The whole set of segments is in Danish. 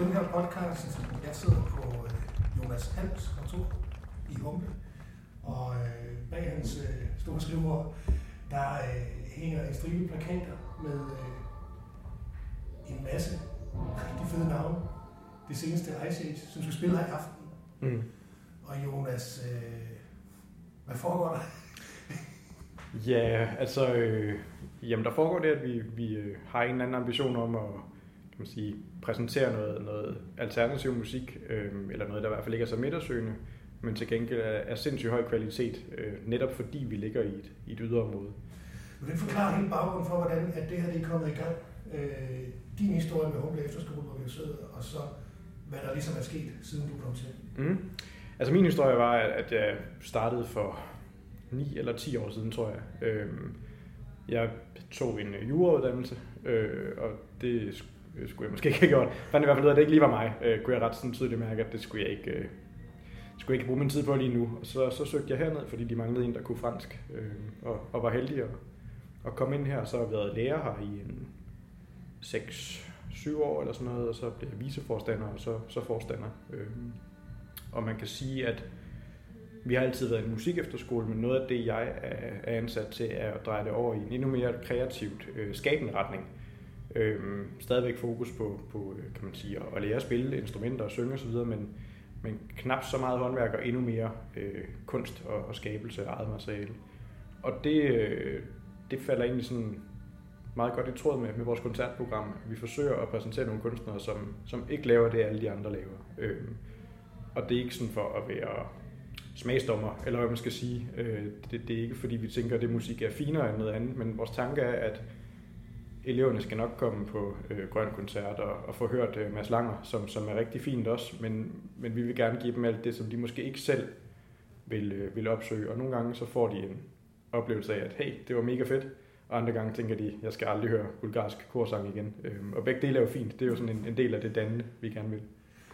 den her podcast. Jeg sidder på øh, Jonas Hans kontor i Humble, og øh, bag hans øh, store skrivebord, der øh, hænger en stribe plakater med øh, en masse rigtig fede navne. Det seneste Ice Age, som skal spille her i aften. Mm. Og Jonas, øh, hvad foregår der? ja, altså, øh, jamen der foregår det, at vi, vi øh, har en eller anden ambition om at kan man sige, præsentere noget, noget alternativ musik, øh, eller noget, der i hvert fald ikke er så midtersøgende, men til gengæld er, er sindssygt høj kvalitet, øh, netop fordi vi ligger i et, i et yderområde. Vil du forklare helt baggrunden for, hvordan at det her det er kommet i gang? Øh, din historie med Humble Efterskole, hvor vi sidder, og så hvad der ligesom er sket, siden du kom til? Mm. Altså min historie var, at jeg startede for 9 eller 10 år siden, tror jeg. Øh, jeg tog en jurauddannelse, øh, og det øh, skulle jeg måske ikke have gjort. Fandt i hvert fald ud af, at det ikke lige var mig. Øh, kunne jeg ret sådan tydeligt mærke, at det skulle jeg ikke, øh, skulle jeg ikke bruge min tid på lige nu. Og så, så søgte jeg herned, fordi de manglede en, der kunne fransk, øh, og, og var heldig at, at komme ind her. Så har jeg været lærer her i en 6-7 år eller sådan noget, og så blev jeg viceforstander, og så, så forstander. Øh, og man kan sige, at vi har altid været en musikefterskole, men noget af det, jeg er ansat til, er at dreje det over i en endnu mere kreativt øh, skabende retning. Øhm, stadigvæk fokus på, på, øh, kan man sige, at lære at spille instrumenter og synge osv., men, men knap så meget håndværk og endnu mere øh, kunst og, og skabelse af eget materiale. Og det, øh, det falder egentlig sådan meget godt i tråd med, med vores koncertprogram. Vi forsøger at præsentere nogle kunstnere, som, som ikke laver det, alle de andre laver. Øhm, og det er ikke sådan for at være smagsdommer, eller hvad man skal sige. Øh, det, det er ikke fordi, vi tænker, at det musik er finere end noget andet, men vores tanke er, at eleverne skal nok komme på øh, Grøn Koncert og, og få hørt øh, Mads Langer, som, som er rigtig fint også, men, men vi vil gerne give dem alt det, som de måske ikke selv vil, øh, vil opsøge. Og nogle gange så får de en oplevelse af, at hey, det var mega fedt, og andre gange tænker de, jeg skal aldrig høre bulgarsk korsang igen. Øhm, og begge dele er jo fint. Det er jo sådan en, en del af det dannende, vi gerne vil.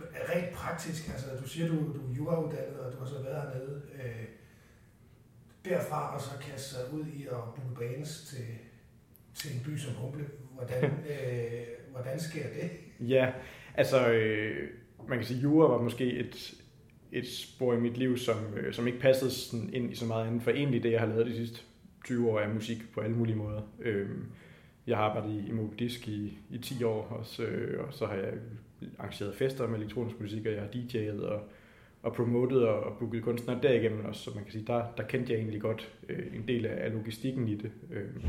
Rent praktisk, altså du siger, du, du er jurauddannet, og du har så været hernede. Øh, derfra og så kaste sig ud i at booke bands til, til en by som Humble. Hvordan, øh, hvordan sker det? Ja, altså øh, man kan sige, jura var måske et, et spor i mit liv, som, øh, som ikke passede sådan ind i så meget andet, for egentlig det, jeg har lavet de sidste 20 år af musik på alle mulige måder. Øh, jeg har arbejdet i, i Moby Disk i, i 10 år også, øh, og så har jeg arrangeret fester med elektronisk musik, og jeg har DJ'et og, og promotet og, og booket kunstnere derigennem også, så man kan sige, der, der kendte jeg egentlig godt øh, en del af, af logistikken i det. Øh,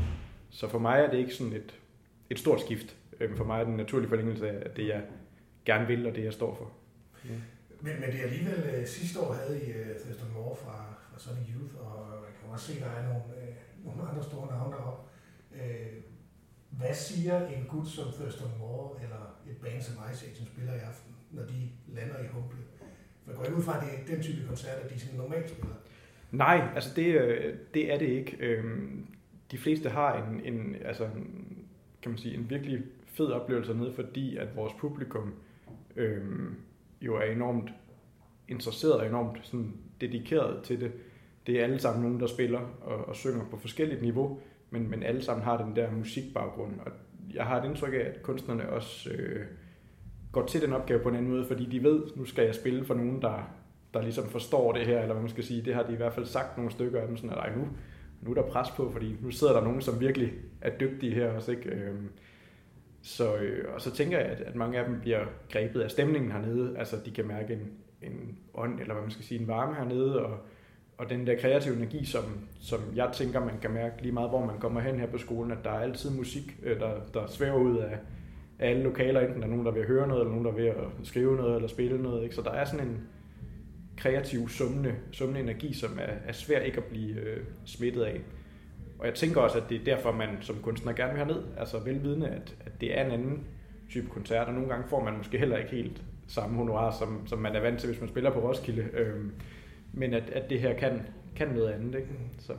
så for mig er det ikke sådan et, et stort skift. Øh, for mig er det en naturlig forlængelse af det, jeg gerne vil, og det, jeg står for. Ja. Men, men det er alligevel uh, sidste år havde I uh, Thurston Moore fra, fra Sonic Youth, og jeg kan også se, at der er nogle, uh, nogle andre store navne deroppe. Uh, hvad siger en gut som Thurston Moore eller et band som Ice Age, som spiller i aften, når de lander i Humble? For går ikke ud fra, at det er den type koncerter, de sådan normalt spiller? Nej, altså det, det er det ikke. De fleste har en, en, altså en, kan man sige, en virkelig fed oplevelse nede, fordi at vores publikum øh, jo er enormt interesseret og enormt sådan dedikeret til det. Det er alle sammen nogen, der spiller og, og synger på forskelligt niveau, men, men alle sammen har den der musikbaggrund. Og jeg har et indtryk af, at kunstnerne også øh, går til den opgave på en anden måde, fordi de ved, nu skal jeg spille for nogen, der, der ligesom forstår det her, eller hvad man skal sige, det har de i hvert fald sagt nogle stykker af dem, sådan at nu, nu er der pres på, fordi nu sidder der nogen, som virkelig er dygtige her også, ikke? Øhm, så, øh, og så tænker jeg, at, at mange af dem bliver grebet af stemningen hernede, altså de kan mærke en, en ånd, eller hvad man skal sige, en varme hernede, og, og den der kreative energi, som, som jeg tænker, man kan mærke lige meget, hvor man kommer hen her på skolen, at der er altid musik, øh, der, der svæver ud af, af alle lokaler, enten der er nogen, der vil høre noget, eller nogen, der vil at skrive noget, eller spille noget, ikke? så der er sådan en, kreativ, summende, summende energi, som er, er svær ikke at blive øh, smittet af. Og jeg tænker også, at det er derfor, man som kunstner gerne vil ned. Altså velvidende, at, at det er en anden type koncert, og nogle gange får man måske heller ikke helt samme honorar, som, som man er vant til, hvis man spiller på Roskilde. Øhm, men at, at det her kan, kan noget andet. Ikke? Så.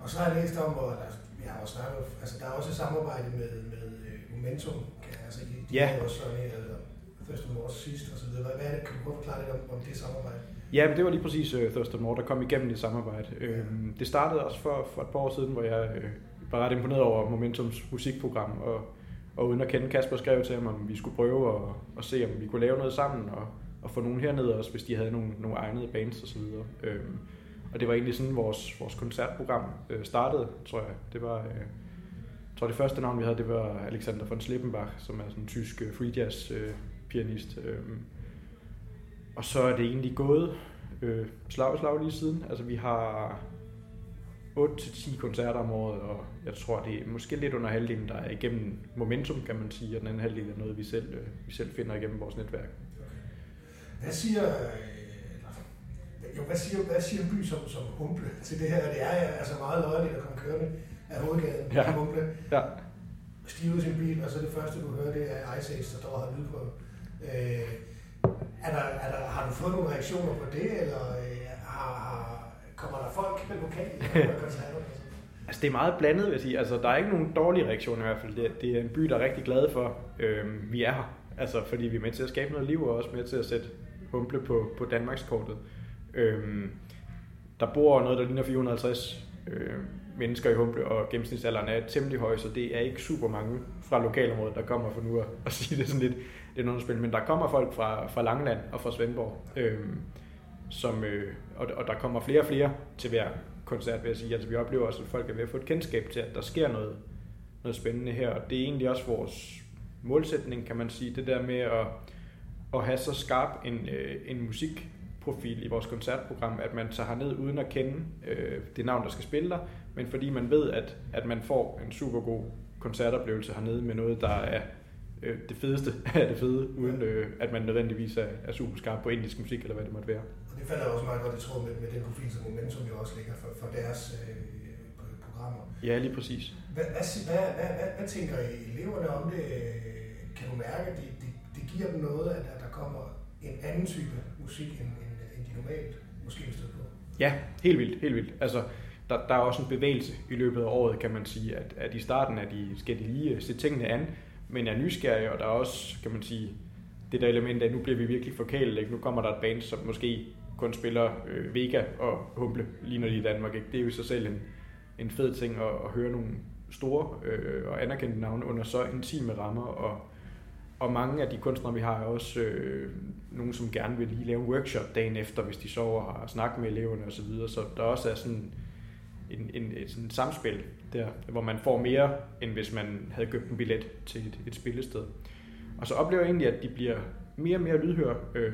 Og så har jeg læst om, hvor altså, vi har også snakket, altså der er også et samarbejde med, med øh, Momentum, altså de, de ja. også sådan, Thurston Moore sidst og så videre. Hvad er det, kan du prøve at forklare lidt om, om det samarbejde? Ja, men det var lige præcis uh, Thurston Moore, der kom igennem det samarbejde. Uh, det startede også for, for et par år siden, hvor jeg uh, var ret imponeret over Momentums musikprogram, og, og uden at kende Kasper skrev til ham, om vi skulle prøve at, at se, om vi kunne lave noget sammen, og, og få nogen hernede også, hvis de havde nogle, nogle egnede bands osv. Uh, øhm, og det var egentlig sådan, vores, vores koncertprogram uh, startede, tror jeg. Det var, Uh, jeg tror det første navn, vi havde, det var Alexander von Slippenbach, som er sådan en tysk free jazz øh, pianist. Øh, og så er det egentlig gået øh, slag og slag lige siden. Altså vi har 8-10 koncerter om året, og jeg tror, det er måske lidt under halvdelen, der er igennem momentum, kan man sige, og den anden halvdel er noget, vi selv, øh, vi selv finder igennem vores netværk. Hvad siger, øh, jo, hvad siger, hvad siger en by som, som Humble til det her? Det er altså meget løjeligt at komme kørende af hovedgaden ja. Humble. Ja. Stive sin bil, og så det første, du hører, det er Ice Ace, der står og lyd på. Øh, er der, er der, har du fået nogle reaktioner på det, eller øh, har, har, kommer der folk lokalt i koncerter? Altså det er meget blandet, vil jeg sige. Altså der er ikke nogen dårlige reaktioner i hvert fald. Det, det er en by, der er rigtig glad for, øh, vi er her. Altså fordi vi er med til at skabe noget liv, og også med til at sætte humble på, på Danmarkskortet. Øhm, der bor noget, der ligner 450 øh, mennesker i Humble, og gennemsnitsalderen er temmelig høj, så det er ikke super mange fra lokalområdet, der kommer for nu at, at sige det sådan lidt, det er noget. Men der kommer folk fra, fra Langland og fra Svendborg, øh, som, øh, og, og der kommer flere og flere til hver koncert, vil jeg sige. Altså vi oplever også, at folk er ved at få et kendskab til, at der sker noget, noget spændende her, og det er egentlig også vores målsætning, kan man sige, det der med at, at have så skarp en, øh, en musik profil i vores koncertprogram, at man tager ned uden at kende øh, det navn, der skal spille der, men fordi man ved, at, at man får en super god koncertoplevelse hernede med noget, der er øh, det fedeste af det fede, uden øh, at man nødvendigvis er, er super skarp på indisk musik, eller hvad det måtte være. Og det falder også meget godt i tråd med, med den profil, som Momentum jo også ligger for, for deres øh, programmer. Ja, lige præcis. Hvad, hvad, hvad, hvad, hvad, hvad tænker eleverne om det? Kan du mærke, at det, det, det giver dem noget, at, at der kommer en anden type musik, end, normalt måske støtte på. Ja, helt vildt, helt vildt. Altså, der, der er også en bevægelse i løbet af året, kan man sige, at, at i starten er de, skal de lige øh, se tingene an, men er nysgerrige, og der er også, kan man sige, det der element af, nu bliver vi virkelig forkælet, ikke? nu kommer der et band, som måske kun spiller øh, Vega og Humble, lige når de i Danmark. Ikke? Det er jo i sig selv en, en fed ting at, at høre nogle store øh, og anerkendte navne under så intime rammer, og og mange af de kunstnere, vi har, er også øh, nogen, som gerne vil lige lave en workshop dagen efter, hvis de sover og har snakket med eleverne osv. Så, videre. så der også er sådan en, en, et sådan samspil der, hvor man får mere, end hvis man havde købt en billet til et, et spillested. Og så oplever jeg egentlig, at de bliver mere og mere lydhør øh,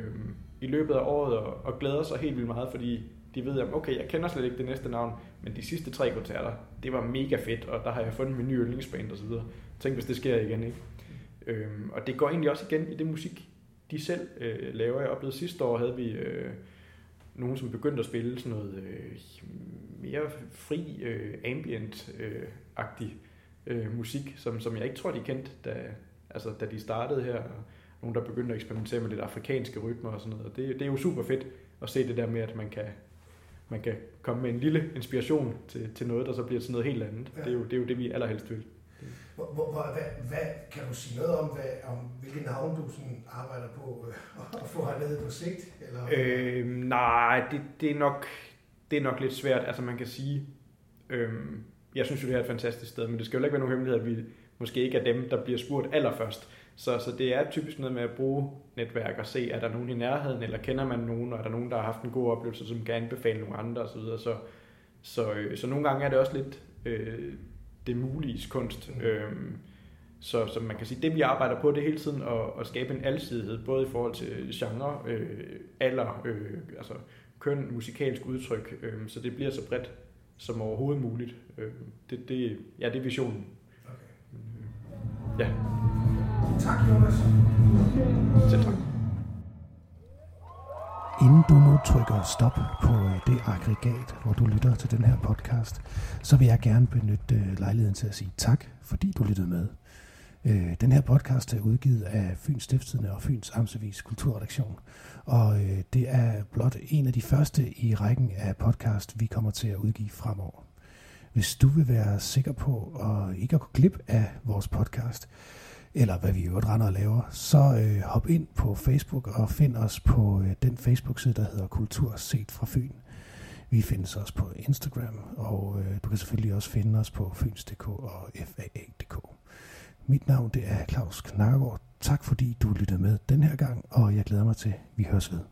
i løbet af året og, og glæder sig helt vildt meget, fordi de ved, at okay, jeg kender slet ikke det næste navn, men de sidste tre koncerter, det var mega fedt, og der har jeg fundet min nye yndlingsband og så videre. Tænk, hvis det sker igen, ikke? Øhm, og det går egentlig også igen i det musik, de selv øh, laver. Jeg oplevede sidste år, havde vi øh, nogen, som begyndte at spille sådan noget øh, mere fri, øh, ambient-agtig øh, øh, musik, som, som jeg ikke tror, de kendte, da, altså, da de startede her. Nogen, der begyndte at eksperimentere med lidt afrikanske rytmer og sådan noget. Og det, det er jo super fedt at se det der med, at man kan, man kan komme med en lille inspiration til, til noget, der så bliver til noget helt andet. Ja. Det, er jo, det er jo det, vi allerhelst vil. Hvor, hvor, hvad, hvad, kan du sige noget om, hvad, om hvilke navn du sådan arbejder på øh, at få hernede på sigt? Eller? Øh, nej, det, det, er nok, det er nok lidt svært. Altså man kan sige, øh, jeg synes jo, det er et fantastisk sted, men det skal jo ikke være nogen hemmelighed, at vi måske ikke er dem, der bliver spurgt allerførst. Så, så det er typisk noget med at bruge netværk og se, er der nogen i nærheden, eller kender man nogen, og er der nogen, der har haft en god oplevelse, som kan anbefale nogle andre osv. Så, så, så, øh, så nogle gange er det også lidt øh, det mulige kunst. Mm. Øhm, så, så man kan sige, det vi arbejder på, det er hele tiden at, at skabe en alsidighed, både i forhold til genre, øh, alder, øh, altså køn, musikalsk udtryk, øh, så det bliver så bredt som overhovedet muligt. Øh, det, det, ja, det er visionen. Okay. Ja. Tak, Jonas. Selv tak. Inden du nu trykker stop på øh, det aggregat, hvor du lytter til den her podcast, så vil jeg gerne benytte øh, lejligheden til at sige tak, fordi du lyttede med. Øh, den her podcast er udgivet af Fyns Stiftstidende og Fyns Amtsavis Kulturredaktion, og det er blot en af de første i rækken af podcast, vi kommer til at udgive fremover. Hvis du vil være sikker på at ikke at gå glip af vores podcast, eller hvad vi i øvrigt render og laver, så øh, hop ind på Facebook og find os på øh, den Facebook-side, der hedder Kultur set fra Fyn. Vi findes også på Instagram, og øh, du kan selvfølgelig også finde os på fyns.dk og faa.dk. Mit navn det er Claus Knakkergaard. Tak fordi du lyttede med den her gang, og jeg glæder mig til, at vi høres ved.